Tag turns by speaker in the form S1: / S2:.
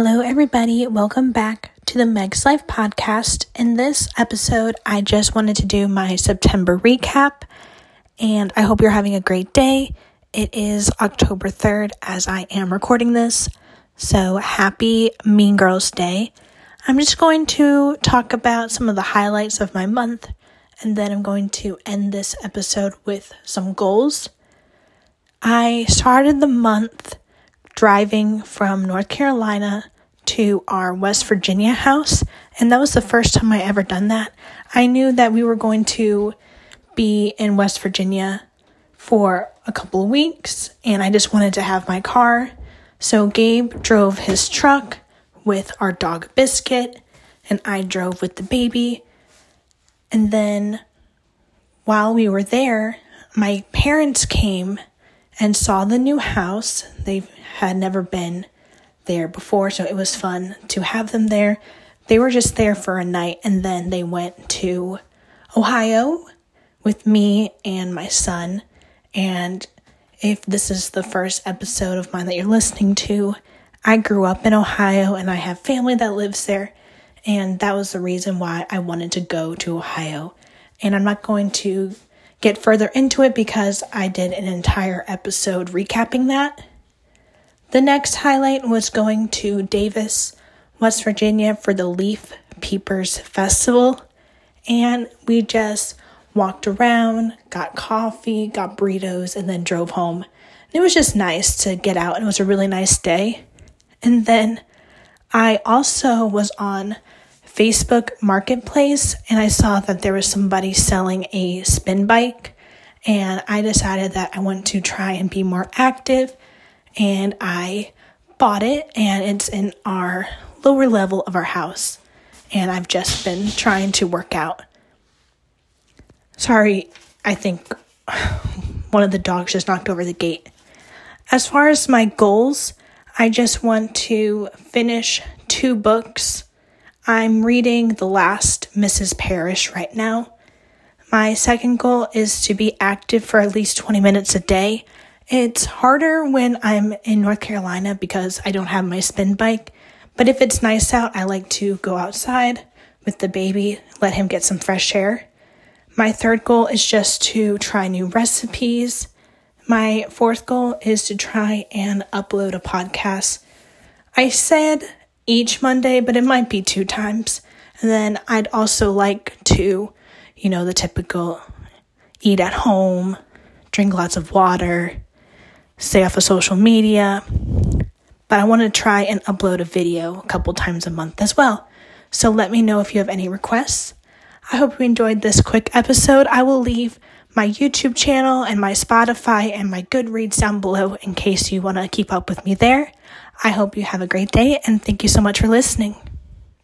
S1: Hello, everybody. Welcome back to the Meg's Life podcast. In this episode, I just wanted to do my September recap, and I hope you're having a great day. It is October 3rd as I am recording this, so happy Mean Girls Day. I'm just going to talk about some of the highlights of my month, and then I'm going to end this episode with some goals. I started the month driving from North Carolina to our West Virginia house, and that was the first time I ever done that. I knew that we were going to be in West Virginia for a couple of weeks, and I just wanted to have my car. So Gabe drove his truck with our dog Biscuit, and I drove with the baby. And then while we were there, my parents came and saw the new house. They had never been there before, so it was fun to have them there. They were just there for a night and then they went to Ohio with me and my son. And if this is the first episode of mine that you're listening to, I grew up in Ohio and I have family that lives there. And that was the reason why I wanted to go to Ohio. And I'm not going to get further into it because I did an entire episode recapping that. The next highlight was going to Davis, West Virginia for the Leaf Peepers Festival. And we just walked around, got coffee, got burritos, and then drove home. And it was just nice to get out. and It was a really nice day. And then I also was on Facebook Marketplace and I saw that there was somebody selling a spin bike. And I decided that I want to try and be more active. And I bought it, and it's in our lower level of our house. And I've just been trying to work out. Sorry, I think one of the dogs just knocked over the gate. As far as my goals, I just want to finish two books I'm reading The Last Mrs. Parrish right now. My second goal is to be active for at least 20 minutes a day. It's harder when I'm in North Carolina because I don't have my spin bike, but if it's nice out, I like to go outside with the baby, let him get some fresh air. My third goal is just to try new recipes. My fourth goal is to try and upload a podcast. I said each Monday, but it might be two times. And then I'd also like to, you know, the typical eat at home, drink lots of water, stay off of social media. But I want to try and upload a video a couple times a month as well. So let me know if you have any requests. I hope you enjoyed this quick episode. I will leave my YouTube channel and my Spotify and my Goodreads down below in case you want to keep up with me there. I hope you have a great day and thank you so much for listening.